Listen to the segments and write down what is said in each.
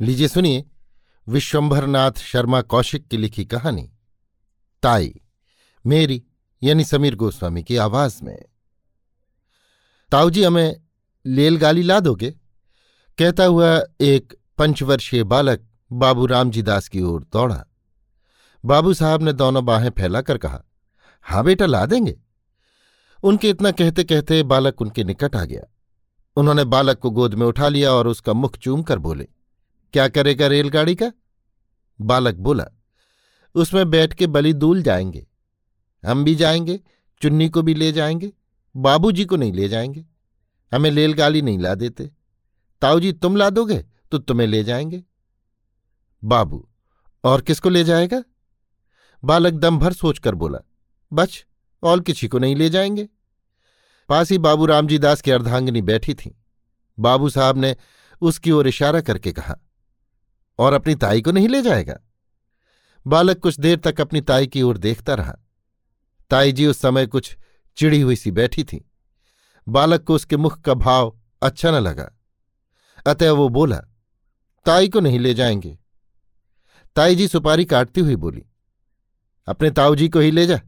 लीजिए सुनिए विश्वंभरनाथ शर्मा कौशिक की लिखी कहानी, ताई, मेरी, यानी समीर गोस्वामी की आवाज़ में। ताऊ जी हमें लेलगाली ला दोगे? कहता हुआ एक पंचवर्षीय बालक बाबू रामजी दास की ओर दौड़ा। बाबू साहब ने दोनों बाहें फैलाकर कहा हाँ बेटा, ला देंगे। उनके इतना कहते कहते बालक उनके निकट आ गया। उन्होंने बालक को गोद में उठा लिया और उसका मुख चूम कर बोले क्या करेगा रेलगाड़ी का? बालक बोला, उसमें बैठ के बली दूल जाएँगे। हम भी जाएँगे, चुन्नी को भी ले जाएँगे, बाबूजी को नहीं ले जाएँगे। हमें रेलगाड़ी नहीं ला देते। ताऊजी, तुम ला दोगे तो तुम्हें ले जाएँगे। बाबू, और किसको ले जाएगा? बालक दम भर सोचकर बोला, बच, और किसी को नहीं ले जाएँगे। पास ही बाबू रामजी दास की अर्धांगिनी बैठी थी। बाबू साहब ने उसकी ओर इशारा करके कहा और अपनी ताई को नहीं ले जाएगा। बालक कुछ देर तक अपनी ताई की ओर देखता रहा। ताई जी उस समय कुछ चिड़ी हुई सी बैठी थी। बालक को उसके मुख का भाव अच्छा न लगा। अतः वो बोला, ताई को नहीं ले जाएँगे। ताई जी सुपारी काटती हुई बोली, अपने ताऊ जी को ही ले जा।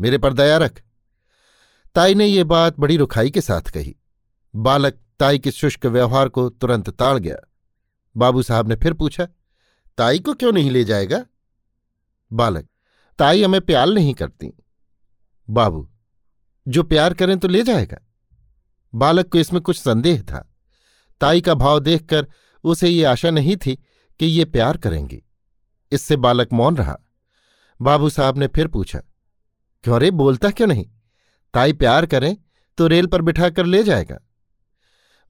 मेरे पर दया रख। ताई ने ये बात बड़ी रुखाई के साथ कही। बालक ताई के शुष्क व्यवहार को तुरंत ताड़ गया। बाबू साहब ने फिर पूछा, ताई को क्यों नहीं ले जाएगा? बालक, ताई हमें प्यार नहीं करती। बाबू, जो प्यार करें तो ले जाएगा? बालक को इसमें कुछ संदेह था। ताई का भाव देखकर उसे ये आशा नहीं थी कि ये प्यार करेंगी। इससे बालक मौन रहा। बाबू साहब ने फिर पूछा, क्यों रे, बोलता क्यों नहीं? ताई प्यार करें तो रेल पर बिठाकर ले जाएगा?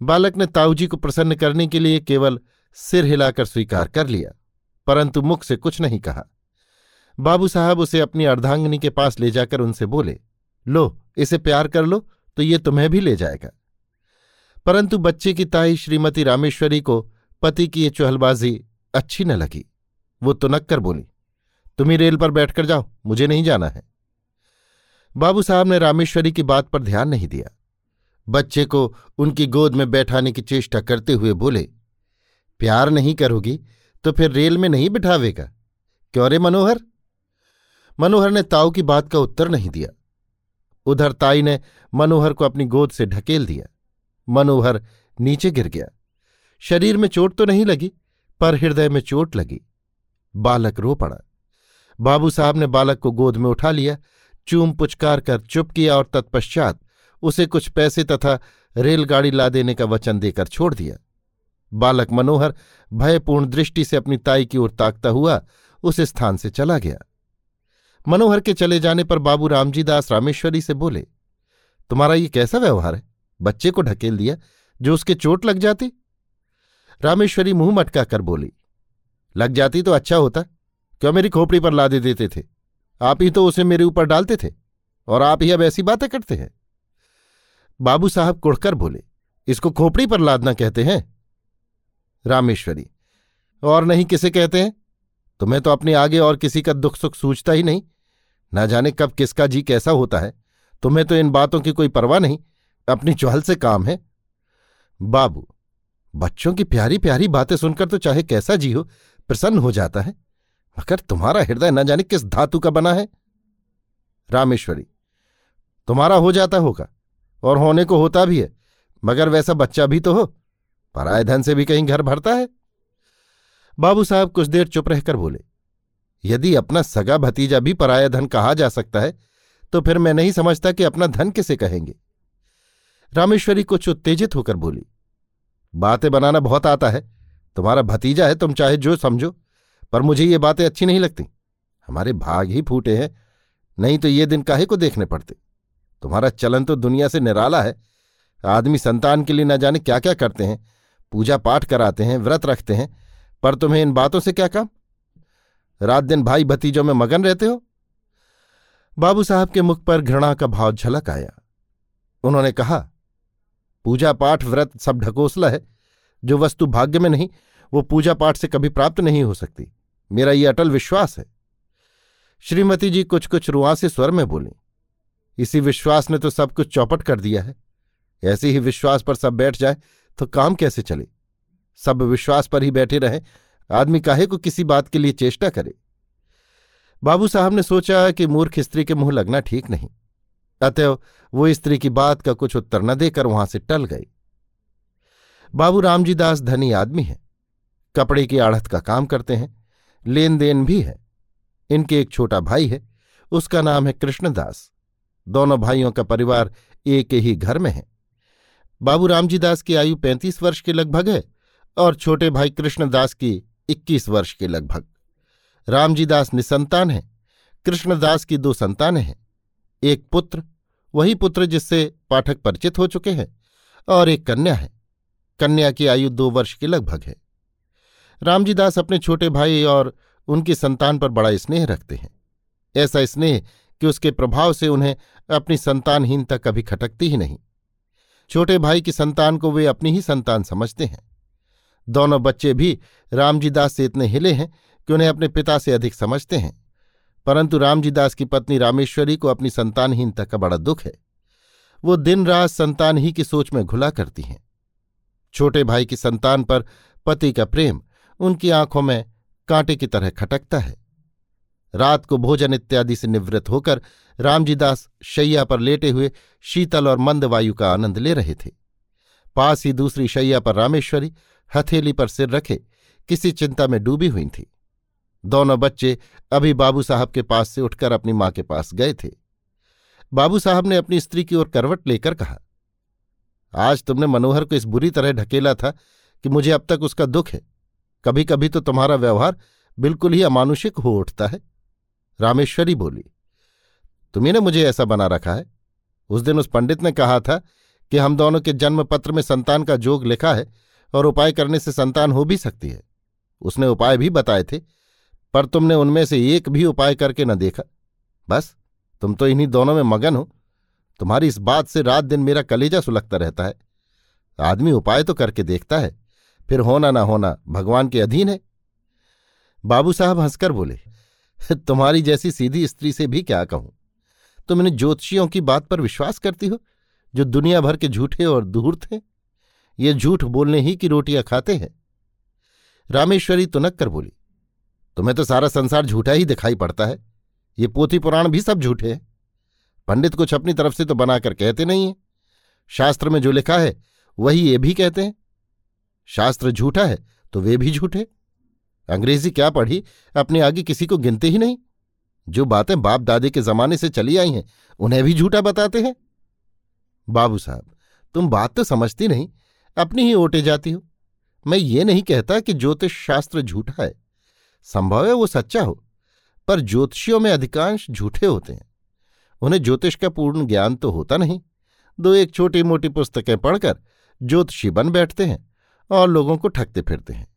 बालक ने ताऊजी को प्रसन्न करने के लिए केवल सिर हिलाकर स्वीकार कर लिया, परंतु मुख से कुछ नहीं कहा। बाबू साहब उसे अपनी अर्धांगनी के पास ले जाकर उनसे बोले, लो, इसे प्यार कर लो तो ये तुम्हें भी ले जाएगा। परंतु बच्चे की ताई श्रीमती रामेश्वरी को पति की ये चहलबाजी अच्छी न लगी। वो तुनक कर बोली, तुम ही रेल पर बैठकर जाओ, मुझे नहीं जाना है। बाबू साहब ने रामेश्वरी की बात पर ध्यान नहीं दिया। बच्चे को उनकी गोद में बैठाने की चेष्टा करते हुए बोले प्यार नहीं करोगी तो फिर रेल में नहीं बिठावेगा। क्यों रे मनोहर? मनोहर ने ताऊ की बात का उत्तर नहीं दिया। उधर ताई ने मनोहर को अपनी गोद से ढकेल दिया। मनोहर नीचे गिर गया। शरीर में चोट तो नहीं लगी, पर हृदय में चोट लगी। बालक रो पड़ा। बाबू साहब ने बालक को गोद में उठा लिया, चूम पुचकार कर चुप किया और तत्पश्चात उसे कुछ पैसे तथा रेलगाड़ी ला देने का वचन देकर छोड़ दिया। बालक मनोहर भयपूर्ण दृष्टि से अपनी ताई की ओर ताकता हुआ उस स्थान से चला गया। मनोहर के चले जाने पर बाबू रामजी दास रामेश्वरी से बोले, तुम्हारा ये कैसा व्यवहार है? बच्चे को ढकेल दिया, जो उसके चोट लग जाती? रामेश्वरी मुँह मटका कर बोली, लग जाती तो अच्छा होता, क्यों मेरी खोपड़ी पर लादे देते थे? आप ही तो उसे मेरे ऊपर डालते थे, और आप ही अब ऐसी बातें करते हैं। बाबू साहब कुड़कर बोले, इसको खोपड़ी पर लादना कहते हैं? रामेश्वरी। और नहीं किसे कहते हैं? तुम्हें तो अपने आगे और किसी का दुख सुख सूझता ही नहीं। ना जाने कब किसका जी कैसा होता है। तुम्हें तो इन बातों की कोई परवाह नहीं। अपनी चहल से काम है। बाबू, बच्चों की प्यारी प्यारी बातें सुनकर तो चाहे कैसा जी हो, प्रसन्न हो जाता है। मगर तुम्हारा हृदय न जाने किस धातु का बना है। रामेश्वरी, तुम्हारा हो जाता होगा, और होने को होता भी है, मगर वैसा बच्चा भी तो हो। पराय धन से भी कहीं घर भरता है? बाबू साहब कुछ देर चुप रहकर बोले, यदि अपना सगा भतीजा भी पराया धन कहा जा सकता है तो फिर मैं नहीं समझता कि अपना धन किसे कहेंगे। रामेश्वरी कुछ उत्तेजित होकर बोली, बातें बनाना बहुत आता है, तुम्हारा भतीजा है, तुम चाहे जो समझो, पर मुझे ये बातें अच्छी नहीं लगती। हमारे भाग ही फूटे हैं, नहीं तो ये दिन काहे को देखने पड़ते? तुम्हारा चलन तो दुनिया से निराला है, आदमी संतान के लिए न जाने क्या क्या करते हैं पूजा पाठ कराते हैं, व्रत रखते हैं, पर तुम्हें इन बातों से क्या काम? रात दिन भाई भतीजों में मगन रहते हो? बाबू साहब के मुख पर घृणा का भाव झलक आया। उन्होंने कहा पूजा पाठ व्रत सब ढकोसला है। जो वस्तु भाग्य में नहीं, वो पूजा पाठ से कभी प्राप्त नहीं हो सकती। मेरा ये अटल विश्वास है। श्रीमती जी कुछ कुछ रुआसे स्वर में बोली, इसी विश्वास ने तो सब कुछ चौपट कर दिया है। ऐसे ही विश्वास पर सब बैठ जाए तो काम कैसे चले? सब विश्वास पर ही बैठे रहे। आदमी काहे को किसी बात के लिए चेष्टा करे? बाबू साहब ने सोचा कि मूर्ख स्त्री के मुँह लगना ठीक नहीं। अतएव वो स्त्री की बात का कुछ उत्तर न देकर वहाँ से टल गई। बाबू रामजी दास धनी आदमी है। कपड़े की आढ़त का काम करते हैं। लेन देन भी है। इनके एक छोटा भाई है। उसका नाम है कृष्णदास। दोनों भाइयों का परिवार एक ही घर में है। बाबू रामजी दास की आयु पैंतीस वर्ष के लगभग है और छोटे भाई कृष्णदास की इक्कीस वर्ष के लगभग। रामजी दास निसंतान है कृष्णदास की दो संतानें हैं, एक पुत्र, वही पुत्र जिससे पाठक परिचित हो चुके हैं, और एक कन्या है। कन्या की आयु दो वर्ष के लगभग है। रामजी दास अपने छोटे भाई और उनकी संतान पर बड़ा स्नेह रखते हैं। ऐसा स्नेह कि उसके प्रभाव से उन्हें अपनी संतानहीनता कभी खटकती ही नहीं। छोटे भाई की संतान को वे अपनी ही संतान समझते हैं। दोनों बच्चे भी रामजी दास से इतने हिले हैं कि उन्हें अपने पिता से अधिक समझते हैं। परंतु रामजी दास की पत्नी रामेश्वरी को अपनी संतानहीनता का बड़ा दुख है। वो दिन रात संतान ही की सोच में घुला करती हैं। छोटे भाई की संतान पर पति का प्रेम उनकी आँखों में कांटे की तरह खटकता है। रात को भोजन इत्यादि से निवृत्त होकर रामजीदास शैया पर लेटे हुए शीतल और मंद वायु का आनंद ले रहे थे। पास ही दूसरी शैया पर रामेश्वरी हथेली पर सिर रखे किसी चिंता में डूबी हुई थी। दोनों बच्चे अभी बाबू साहब के पास से उठकर अपनी माँ के पास गए थे। बाबू साहब ने अपनी स्त्री की ओर करवट लेकर कहा, आज तुमने मनोहर को इस बुरी तरह ढकेला था कि मुझे अब तक उसका दुख है। कभी कभी तो तुम्हारा व्यवहार बिल्कुल ही अमानुषिक हो उठता है। रामेश्वरी बोली तुम्हें ने मुझे ऐसा बना रखा है। उस दिन उस पंडित ने कहा था कि हम दोनों के जन्म पत्र में संतान का जोग लिखा है और उपाय करने से संतान हो भी सकती है। उसने उपाय भी बताए थे, पर तुमने उनमें से एक भी उपाय करके न देखा। बस, तुम तो इन्हीं दोनों में मगन हो। तुम्हारी इस बात से रात दिन मेरा कलेजा सुलगता रहता है। आदमी उपाय तो करके देखता है, फिर होना ना होना भगवान के अधीन है। बाबू साहब हंसकर बोले तुम्हारी जैसी सीधी स्त्री से भी क्या कहूँ? तुम इन ज्योतिषियों की बात पर विश्वास करती हो, जो दुनिया भर के झूठे और दूर थे? ये झूठ बोलने ही की रोटियाँ खाते हैं। रामेश्वरी तुनक कर बोली, तुम्हें तो सारा संसार झूठा ही दिखाई पड़ता है। ये पोथी पुराण भी सब झूठे हैं। पंडित कुछ अपनी तरफ़ से तो बनाकर कहते नहीं है। शास्त्र में जो लिखा है, वही ये भी कहते हैं। शास्त्र झूठा है तो वे भी झूठे। अंग्रेज़ी क्या पढ़ी? अपने आगे किसी को गिनते ही नहीं। जो बातें बाप दादे के जमाने से चली आई हैं, उन्हें भी झूठा बताते हैं। बाबू साहब, तुम बात तो समझती नहीं, अपनी ही ओटे जाती हो। मैं ये नहीं कहता कि ज्योतिष शास्त्र झूठा है। संभव है वो सच्चा हो, पर ज्योतिषियों में अधिकांश झूठे होते हैं। उन्हें ज्योतिष का पूर्ण ज्ञान तो होता नहीं। दो एक छोटी मोटी पुस्तकें पढ़कर ज्योतिषी बन बैठते हैं और लोगों को ठगते फिरते हैं।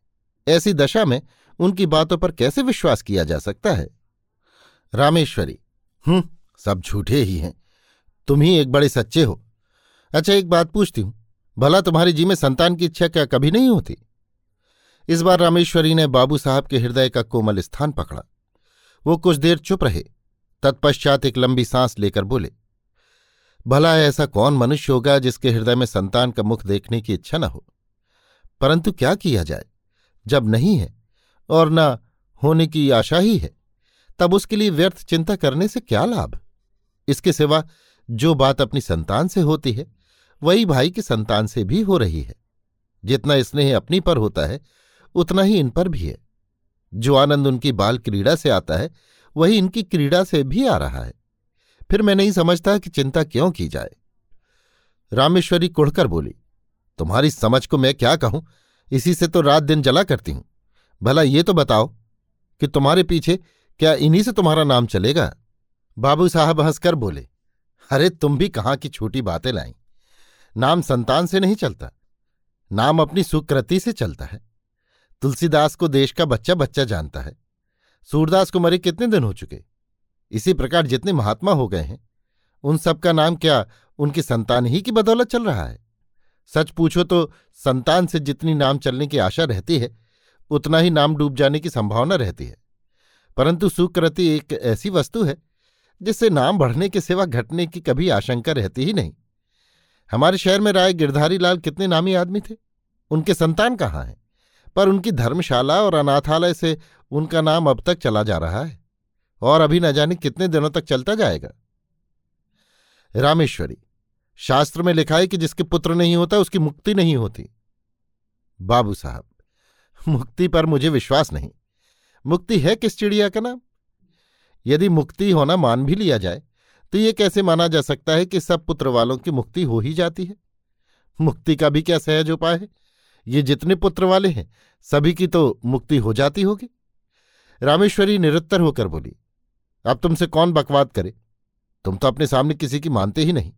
ऐसी दशा में उनकी बातों पर कैसे विश्वास किया जा सकता है? रामेश्वरी हम्म सब झूठे ही हैं। तुम ही एक बड़े सच्चे हो। अच्छा एक बात पूछती हूँ। भला तुम्हारी जी में संतान की इच्छा क्या कभी नहीं होती? इस बार रामेश्वरी ने बाबू साहब के हृदय का कोमल स्थान पकड़ा। वो कुछ देर चुप रहे, तत्पश्चात एक लंबी सांस लेकर बोले, भला ऐसा कौन मनुष्य होगा जिसके हृदय में संतान का मुख देखने की इच्छा न हो? परंतु क्या किया जाए? जब नहीं है और न होने की आशा ही है, तब उसके लिए व्यर्थ चिंता करने से क्या लाभ? इसके सिवा जो बात अपनी संतान से होती है, वही भाई की संतान से भी हो रही है। जितना स्नेह अपनी पर होता है, उतना ही इन पर भी है। जो आनंद उनकी बाल क्रीड़ा से आता है, वही इनकी क्रीड़ा से भी आ रहा है। फिर मैं नहीं समझता कि चिंता क्यों की जाए। रामेश्वरी कुढ़कर बोली, तुम्हारी समझ को मैं क्या कहूँ? इसी से तो रात दिन जला करती हूँ। भला ये तो बताओ कि तुम्हारे पीछे क्या इन्हीं से तुम्हारा नाम चलेगा? बाबू साहब हंसकर बोले, अरे तुम भी कहाँ की छोटी बातें लाई? नाम संतान से नहीं चलता, नाम अपनी सुकृति से चलता है। तुलसीदास को देश का बच्चा बच्चा जानता है। सूरदास को मरे कितने दिन हो चुके? इसी प्रकार जितने महात्मा हो गए हैं, उन सबका नाम क्या उनकी संतान ही की बदौलत चल रहा है? सच पूछो तो संतान से जितनी नाम चलने की आशा रहती है, उतना ही नाम डूब जाने की संभावना रहती है। परंतु सुकृति एक ऐसी वस्तु है, जिससे नाम बढ़ने के सिवा घटने की कभी आशंका रहती ही नहीं। हमारे शहर में राय गिरधारी लाल कितने नामी आदमी थे? उनके संतान कहाँ हैं? पर उनकी धर्मशाला और अनाथालय से उनका नाम अब तक चला जा रहा है, और अभी न जाने कितने दिनों तक चलता जाएगा। रामेश्वरी शास्त्र में लिखा है कि जिसके पुत्र नहीं होता, उसकी मुक्ति नहीं होती। बाबू साहब, मुक्ति पर मुझे विश्वास नहीं। मुक्ति है किस चिड़िया का नाम? यदि मुक्ति होना मान भी लिया जाए तो ये कैसे माना जा सकता है कि सब पुत्र वालों की मुक्ति हो ही जाती है? मुक्ति का भी क्या सहज उपाय है? ये जितने पुत्र वाले हैं, सभी की तो मुक्ति हो जाती होगी। रामेश्वरी निरुत्तर होकर बोली, अब तुमसे कौन बकवाद करे? तुम तो अपने सामने किसी की मानते ही नहीं।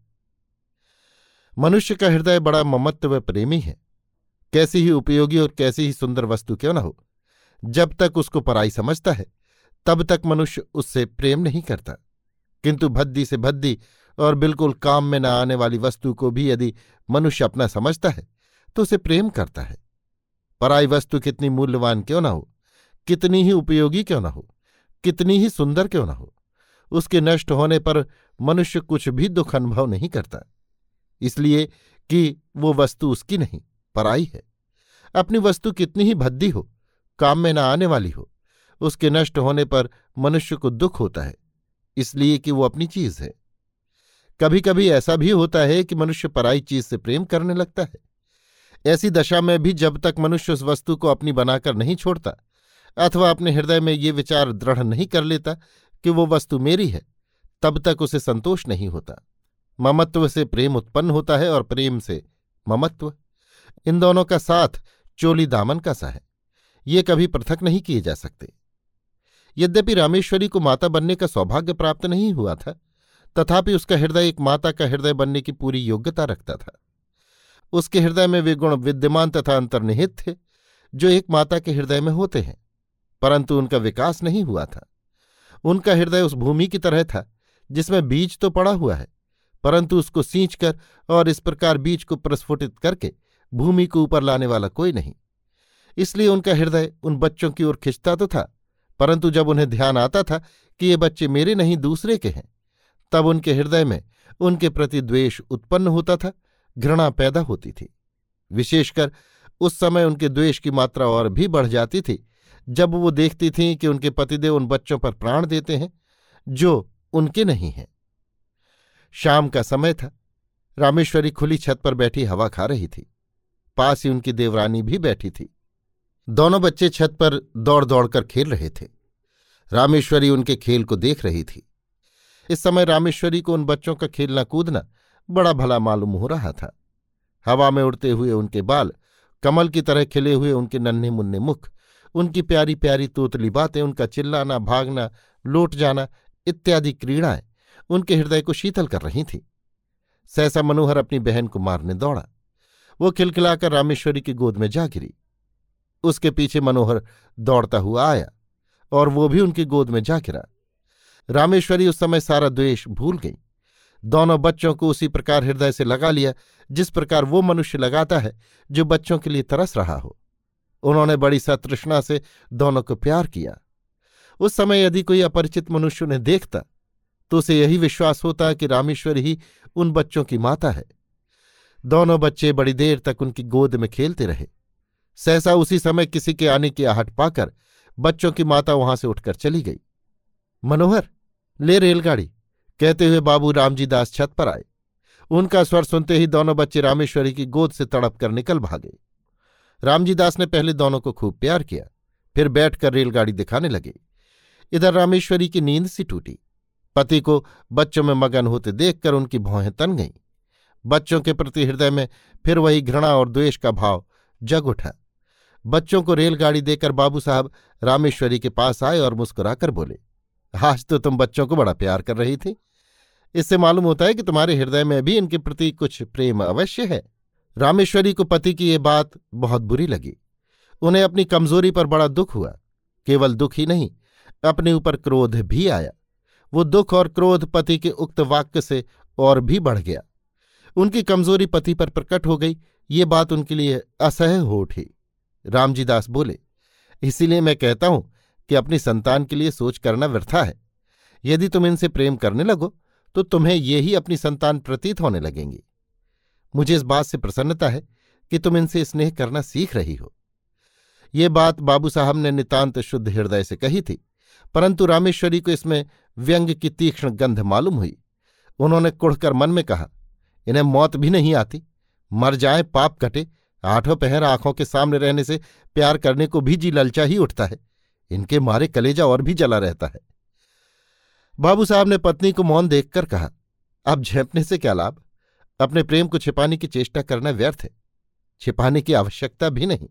मनुष्य का हृदय बड़ा ममत्व व प्रेमी है। कैसी ही उपयोगी और कैसी ही सुंदर वस्तु क्यों न हो? जब तक उसको पराई समझता है, तब तक मनुष्य उससे प्रेम नहीं करता। किंतु भद्दी से भद्दी और बिल्कुल काम में न आने वाली वस्तु को भी यदि मनुष्य अपना समझता है तो उसे प्रेम करता है। पराई वस्तु कितनी मूल्यवान क्यों न हो? कितनी ही उपयोगी क्यों न हो? कितनी ही सुंदर क्यों न हो? उसके नष्ट होने पर मनुष्य कुछ भी दुख अनुभव नहीं करता। इसलिए कि वो वस्तु उसकी नहीं, पराई है। अपनी वस्तु कितनी ही भद्दी हो, काम में न आने वाली हो, उसके नष्ट होने पर मनुष्य को दुख होता है, इसलिए कि वो अपनी चीज़ है। कभी कभी ऐसा भी होता है कि मनुष्य पराई चीज़ से प्रेम करने लगता है। ऐसी दशा में भी जब तक मनुष्य उस वस्तु को अपनी बनाकर नहीं छोड़ता, अथवा अपने हृदय में ये विचार दृढ़ नहीं कर लेता कि वो वस्तु मेरी है, तब तक उसे संतोष नहीं होता। ममत्व से प्रेम उत्पन्न होता है और प्रेम से ममत्व। इन दोनों का साथ चोली दामन का सा है। ये कभी पृथक नहीं किए जा सकते। यद्यपि रामेश्वरी को माता बनने का सौभाग्य प्राप्त नहीं हुआ था, तथापि उसका हृदय एक माता का हृदय बनने की पूरी योग्यता रखता था। उसके हृदय में वे गुण विद्यमान तथा अंतर्निहित थे, जो एक माता के हृदय में होते हैं, परंतु उनका विकास नहीं हुआ था। उनका हृदय उस भूमि की तरह था, जिसमें बीज तो पड़ा हुआ है। परंतु उसको सींचकर और इस प्रकार बीज को प्रस्फुटित करके भूमि को ऊपर लाने वाला कोई नहीं। इसलिए उनका हृदय उन बच्चों की ओर खिंचता तो था, परंतु जब उन्हें ध्यान आता था कि ये बच्चे मेरे नहीं, दूसरे के हैं, तब उनके हृदय में उनके प्रति द्वेष उत्पन्न होता था, घृणा पैदा होती थी। विशेषकर उस समय उनके द्वेष की मात्रा और भी बढ़ जाती थी, जब वो देखती थीं कि उनके पतिदेव उन बच्चों पर प्राण देते हैं, जो उनके नहीं हैं। शाम का समय था। रामेश्वरी खुली छत पर बैठी हवा खा रही थी। पास ही उनकी देवरानी भी बैठी थी। दोनों बच्चे छत पर दौड़ दौड़कर खेल रहे थे। रामेश्वरी उनके खेल को देख रही थी। इस समय रामेश्वरी को उन बच्चों का खेलना कूदना बड़ा भला मालूम हो रहा था। हवा में उड़ते हुए उनके बाल, कमल की तरह खिले हुए उनके नन्हे मुन्ने मुख, उनकी प्यारी प्यारी तोतली बातें, उनका चिल्लाना, भागना, लौट जाना इत्यादि क्रीड़ाएँ उनके हृदय को शीतल कर रही थी। सहसा मनोहर अपनी बहन को मारने दौड़ा। वो खिलखिलाकर रामेश्वरी की गोद में जा गिरी। उसके पीछे मनोहर दौड़ता हुआ आया और वो भी उनकी गोद में जा गिरा। रामेश्वरी उस समय सारा द्वेष भूल गई। दोनों बच्चों को उसी प्रकार हृदय से लगा लिया, जिस प्रकार वो मनुष्य लगाता है, जो बच्चों के लिए तरस रहा हो। उन्होंने बड़ी सतृष्णा से दोनों को प्यार किया। उस समय यदि कोई अपरिचित मनुष्य उन्हें देखता तो उसे यही विश्वास होता कि रामेश्वर ही उन बच्चों की माता है। दोनों बच्चे बड़ी देर तक उनकी गोद में खेलते रहे। सहसा उसी समय किसी के आने की आहट पाकर बच्चों की माता वहाँ से उठकर चली गई। मनोहर, ले रेलगाड़ी। कहते हुए बाबू रामजी दास छत पर आए। उनका स्वर सुनते ही दोनों बच्चे रामेश्वरी की गोद से तड़प कर निकल भागे। रामजी दास ने पहले दोनों को खूब प्यार किया, फिर बैठकर रेलगाड़ी दिखाने लगे। इधर रामेश्वरी की नींद सी टूटी। पति को बच्चों में मगन होते देखकर उनकी भौहें तन गईं। बच्चों के प्रति हृदय में फिर वही घृणा और द्वेष का भाव जग उठा। बच्चों को रेलगाड़ी देकर बाबू साहब रामेश्वरी के पास आए और मुस्कुराकर बोले, आज तो तुम बच्चों को बड़ा प्यार कर रही थी। इससे मालूम होता है कि तुम्हारे हृदय में भी इनके प्रति कुछ प्रेम अवश्य है। रामेश्वरी को पति की ये बात बहुत बुरी लगी। उन्हें अपनी कमज़ोरी पर बड़ा दुख हुआ। केवल दुख ही नहीं, अपने ऊपर क्रोध भी आया। वो दुख और क्रोध पति के उक्त वाक्य से और भी बढ़ गया। उनकी कमज़ोरी पति पर प्रकट हो गई। ये बात उनके लिए असह्य हो उठी। रामजी दास बोले, इसीलिए मैं कहता हूँ कि अपनी संतान के लिए सोच करना व्यर्था है। यदि तुम इनसे प्रेम करने लगो तो तुम्हें ये ही अपनी संतान प्रतीत होने लगेंगी। मुझे इस बात से प्रसन्नता है कि तुम इनसे स्नेह करना सीख रही हो। ये बात बाबू साहब ने नितांत शुद्ध हृदय से कही थी। परंतु रामेश्वरी को इसमें व्यंग की तीक्ष्ण गंध मालूम हुई। उन्होंने कुढ़कर मन में कहा, इन्हें मौत भी नहीं आती। मर जाए, पाप कटे। आठों पहर आँखों के सामने रहने से प्यार करने को भी जी ललचा ही उठता है। इनके मारे कलेजा और भी जला रहता है। बाबू साहब ने पत्नी को मौन देखकर कहा, अब झेपने से क्या लाभ? अपने प्रेम को छिपाने की चेष्टा करना व्यर्थ है। छिपाने की आवश्यकता भी नहीं।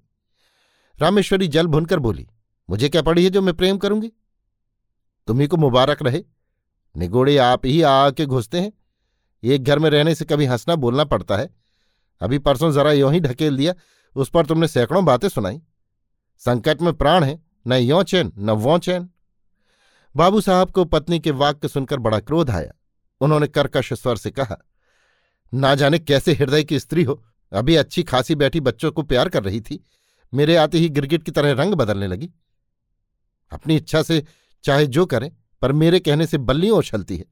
रामेश्वरी जल भुनकर बोली, मुझे क्या पड़ी है जो मैं प्रेम करूँगी? तुम्ही को मुबारक रहे। निगोड़े, आप ही आके घुसते हैं। एक घर में रहने से कभी हंसना बोलना पड़ता है। अभी परसों जरा यों ही ढकेल दिया, उस पर तुमने सैकड़ों बातें सुनाई। संकट में प्राण है, न यो चैन, न वो चैन। बाबू साहब को पत्नी के वाक्य सुनकर बड़ा क्रोध आया। उन्होंने कर्कश स्वर से कहा, ना जाने कैसे हृदय की स्त्री हो। अभी अच्छी खासी बैठी बच्चों को प्यार कर रही थी। मेरे आते ही गिरगिट की तरह रंग बदलने लगी। अपनी इच्छा से चाहे जो करें, पर मेरे कहने से बल्लियों उछलती है।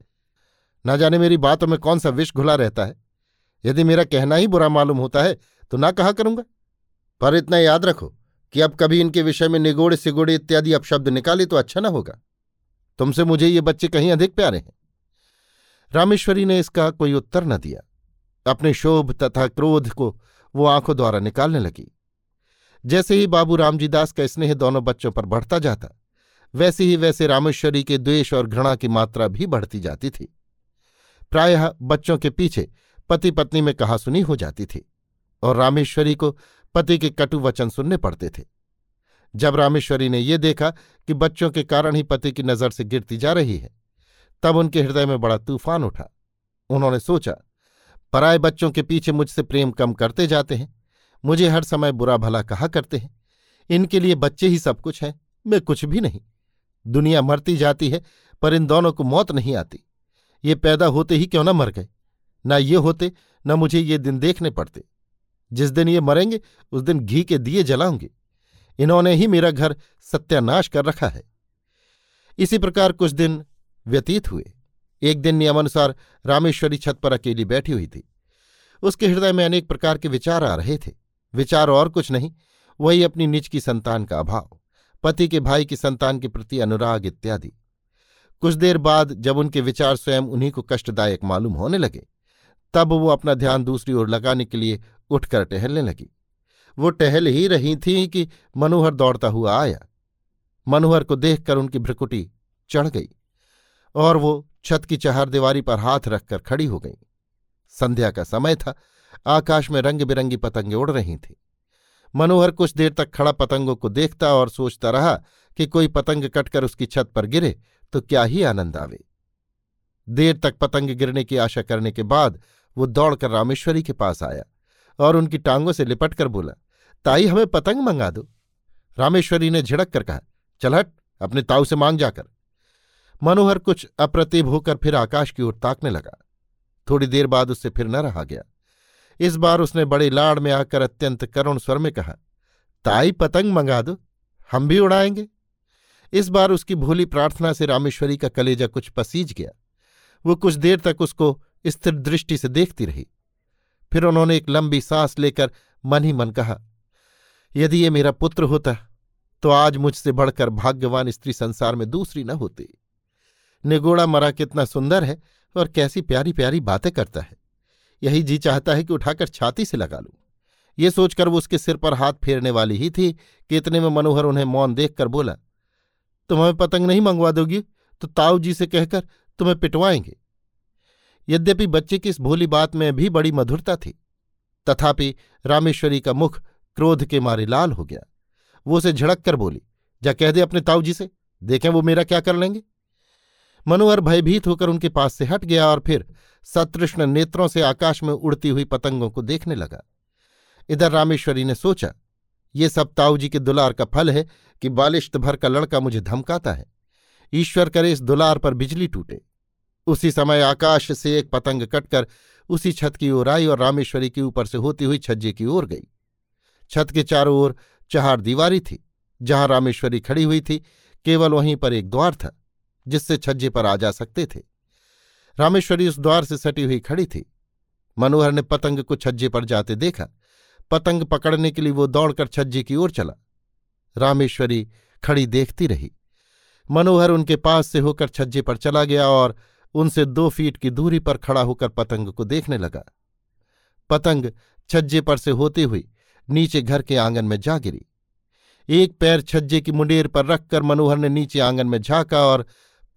ना जाने मेरी बातों में कौन सा विष घुला रहता है। यदि मेरा कहना ही बुरा मालूम होता है तो ना कहा करूँगा। पर इतना याद रखो कि अब कभी इनके विषय में निगोड़े, सिगोड़े इत्यादि अपशब्द निकाले तो अच्छा ना होगा। तुमसे मुझे ये बच्चे कहीं अधिक प्यारे हैं। रामेश्वरी ने इसका कोई उत्तर न दिया। अपने शोभ तथा क्रोध को वो आँखों द्वारा निकालने लगी। जैसे ही बाबू रामजी दास का स्नेह दोनों बच्चों पर बढ़ता जाता वैसे ही वैसे रामेश्वरी के द्वेष और घृणा की मात्रा भी बढ़ती जाती थी। प्रायः बच्चों के पीछे पति पत्नी में कहा सुनी हो जाती थी और रामेश्वरी को पति के कटु वचन सुनने पड़ते थे। जब रामेश्वरी ने यह देखा कि बच्चों के कारण ही पति की नज़र से गिरती जा रही है, तब उनके हृदय में बड़ा तूफ़ान उठा। उन्होंने सोचा पराए बच्चों के पीछे मुझसे प्रेम कम करते जाते हैं, मुझे हर समय बुरा भला कहा करते हैं, इनके लिए बच्चे ही सब कुछ हैं, मैं कुछ भी नहीं। दुनिया मरती जाती है, पर इन दोनों को मौत नहीं आती। ये पैदा होते ही क्यों न मर गए? न ये होते, न मुझे ये दिन देखने पड़ते। जिस दिन ये मरेंगे, उस दिन घी के दिए जलाऊँगे। इन्होंने ही मेरा घर सत्यानाश कर रखा है। इसी प्रकार कुछ दिन व्यतीत हुए। एक दिन नियमानुसार रामेश्वरी छत पर अकेली बैठी हुई थी। उसके हृदय में अनेक प्रकार के विचार आ रहे थे। विचार और कुछ नहीं, वही अपनी निज की संतान का अभाव। पति के भाई की संतान के प्रति अनुराग इत्यादि। कुछ देर बाद जब उनके विचार स्वयं उन्हीं को कष्टदायक मालूम होने लगे, तब वो अपना ध्यान दूसरी ओर लगाने के लिए उठकर टहलने लगी। वो टहल ही रही थी कि मनोहर दौड़ता हुआ आया। मनोहर को देखकर उनकी भ्रकुटी चढ़ गई और वो छत की चहार दीवारी पर हाथ रखकर खड़ी हो गई। संध्या का समय था, आकाश में रंग बिरंगी पतंगे उड़ रही थीं। मनोहर कुछ देर तक खड़ा पतंगों को देखता और सोचता रहा कि कोई पतंग कटकर उसकी छत पर गिरे तो क्या ही आनंद आवे। देर तक पतंग गिरने की आशा करने के बाद वो दौड़कर रामेश्वरी के पास आया और उनकी टांगों से लिपट कर बोला, ताई, हमें पतंग मंगा दो। रामेश्वरी ने झिड़क कर कहा, चल हट, अपने ताऊ से मांग जाकर। मनोहर कुछ अप्रतिभ होकर फिर आकाश की ओर ताकने लगा। थोड़ी देर बाद उससे फिर न रहा गया। इस बार उसने बड़े लाड़ में आकर अत्यंत करुण स्वर में कहा, ताई पतंग मंगा दो, हम भी उड़ाएँगे। इस बार उसकी भोली प्रार्थना से रामेश्वरी का कलेजा कुछ पसीज गया। वो कुछ देर तक उसको स्थिर दृष्टि से देखती रही। फिर उन्होंने एक लंबी सांस लेकर मन ही मन कहा, यदि ये मेरा पुत्र होता तो आज मुझसे बढ़कर भाग्यवान स्त्री संसार में दूसरी न होती। निगोड़ा मरा कितना सुंदर है और कैसी प्यारी प्यारी बातें करता है। यही जी चाहता है कि उठाकर छाती से लगा लूँ। ये सोचकर वो उसके सिर पर हाथ फेरने वाली ही थी। कि इतने में मनोहर उन्हें मौन देखकर बोला तुम हमें पतंग नहीं मंगवा दोगी? तो ताऊ जी से कहकर तुम्हें पिटवाएँगे। यद्यपि बच्चे की इस भोली बात में भी बड़ी मधुरता थी, तथापि रामेश्वरी का मुख क्रोध के मारे लाल हो गया। वो उसे झड़क कर बोली, जा कह दे अपने ताऊ जी से, देखें वो मेरा क्या कर लेंगे? मनोहर भयभीत होकर उनके पास से हट गया और फिर सतृष्ण नेत्रों से आकाश में उड़ती हुई पतंगों को देखने लगा। इधर रामेश्वरी ने सोचा, ये सब ताऊजी के दुलार का फल है कि बालिश्त भर का लड़का मुझे धमकाता है। ईश्वर करे इस दुलार पर बिजली टूटे। उसी समय आकाश से एक पतंग कटकर उसी छत की ओर आई और रामेश्वरी के ऊपर से होती हुई छज्जे की ओर गई। छत के चारों ओर चहार दीवारी थी, जहाँ रामेश्वरी खड़ी हुई थी, केवल वहीं पर एक द्वार था। जिससे छज्जे पर आ जा सकते थे। रामेश्वरी उस द्वार से सटी हुई खड़ी थी। मनोहर ने पतंग को छज्जे पर जाते देखा। पतंग पकड़ने के लिए वो दौड़कर छज्जे की ओर चला। रामेश्वरी खड़ी देखती रही। मनोहर उनके पास से होकर छज्जे पर चला गया और उनसे दो फीट की दूरी पर खड़ा होकर पतंग को देखने लगा। पतंग छज्जे पर से होती हुई नीचे घर के आँगन में जा गिरी। एक पैर छज्जे की मुंडेर पर रखकर मनोहर ने नीचे आँगन में झांका और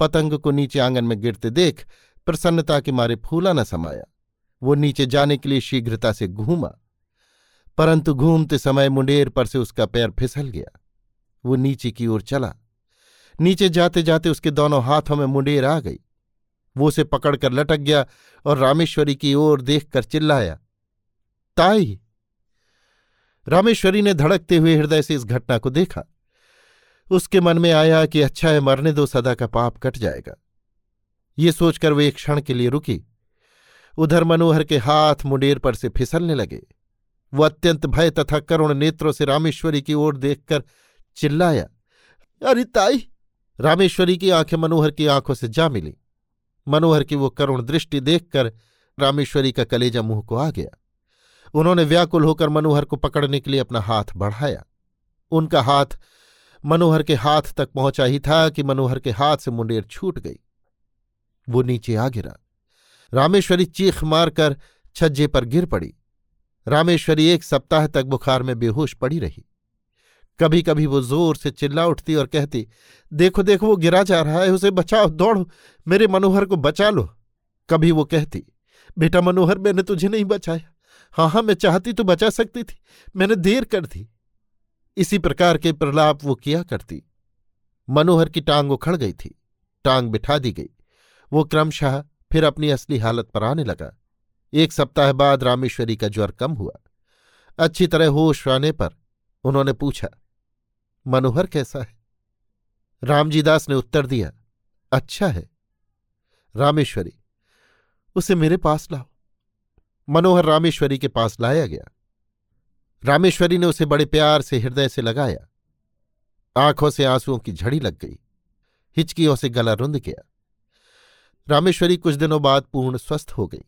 पतंग को नीचे आँगन में गिरते देख प्रसन्नता के मारे फूला न समाया। वो नीचे जाने के लिए शीघ्रता से घूमा। परंतु घूमते समय मुंडेर पर से उसका पैर फिसल गया। वो नीचे की ओर चला। नीचे जाते जाते उसके दोनों हाथों में मुंडेर आ गई। वो उसे पकड़कर लटक गया और रामेश्वरी की ओर देखकर चिल्लाया, ताई! रामेश्वरी ने धड़कते हुए हृदय से इस घटना को देखा। उसके मन में आया कि अच्छा है, मरने दो, सदा का पाप कट जाएगा। ये सोचकर वे एक क्षण के लिए रुकी। उधर मनोहर के हाथ मुंडेर पर से फिसलने लगे। वो अत्यंत भय तथा करुण नेत्रों से रामेश्वरी की ओर देखकर चिल्लाया, अरे ताई! रामेश्वरी की आँखें मनोहर की आँखों से जा मिली। मनोहर की वो करुण दृष्टि देखकर रामेश्वरी का कलेजा मुँह को आ गया। उन्होंने व्याकुल होकर मनोहर को पकड़ने के लिए अपना हाथ बढ़ाया। उनका हाथ मनोहर के हाथ तक पहुँचा ही था कि मनोहर के हाथ से मुंडेर छूट गई। वो नीचे आ गिरा। रामेश्वरी चीख मारकर छज्जे पर गिर पड़ी। रामेश्वरी एक सप्ताह तक बुखार में बेहोश पड़ी रही। कभी कभी वो ज़ोर से चिल्ला उठती और कहती, देखो देखो, वो गिरा जा रहा है, उसे बचाओ, दौड़ो, मेरे मनोहर को बचा लो। कभी वो कहती, बेटा मनोहर, मैंने तुझे नहीं बचाया। हाँ हाँ मैं चाहती तो बचा सकती थी, मैंने देर कर दी। इसी प्रकार के प्रलाप वो किया करती। मनोहर की टांग उखड़ गई थी, टांग बिठा दी गई। वो क्रमशः फिर अपनी असली हालत पर आने लगा। एक सप्ताह बाद रामेश्वरी का ज्वर कम हुआ। अच्छी तरह होश आने पर उन्होंने पूछा, मनोहर कैसा है? रामजीदास ने उत्तर दिया अच्छा है। रामेश्वरी, उसे मेरे पास लाओ। मनोहर रामेश्वरी के पास लाया गया। रामेश्वरी ने उसे बड़े प्यार से, हृदय से लगाया। आँखों से आंसुओं की झड़ी लग गई। हिचकियों से गला रुंध गया। रामेश्वरी कुछ दिनों बाद पूर्ण स्वस्थ हो गई।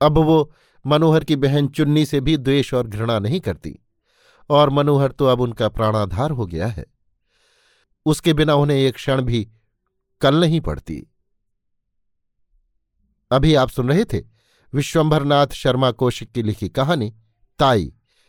अब वो मनोहर की बहन चुन्नी से भी द्वेष और घृणा नहीं करती, और मनोहर तो अब उनका प्राणाधार हो गया है। उसके बिना उन्हें एक क्षण भी कल नहीं पड़ती। अभी आप सुन रहे थे विश्वंभरनाथ शर्मा कौशिक की लिखी कहानी, ताई।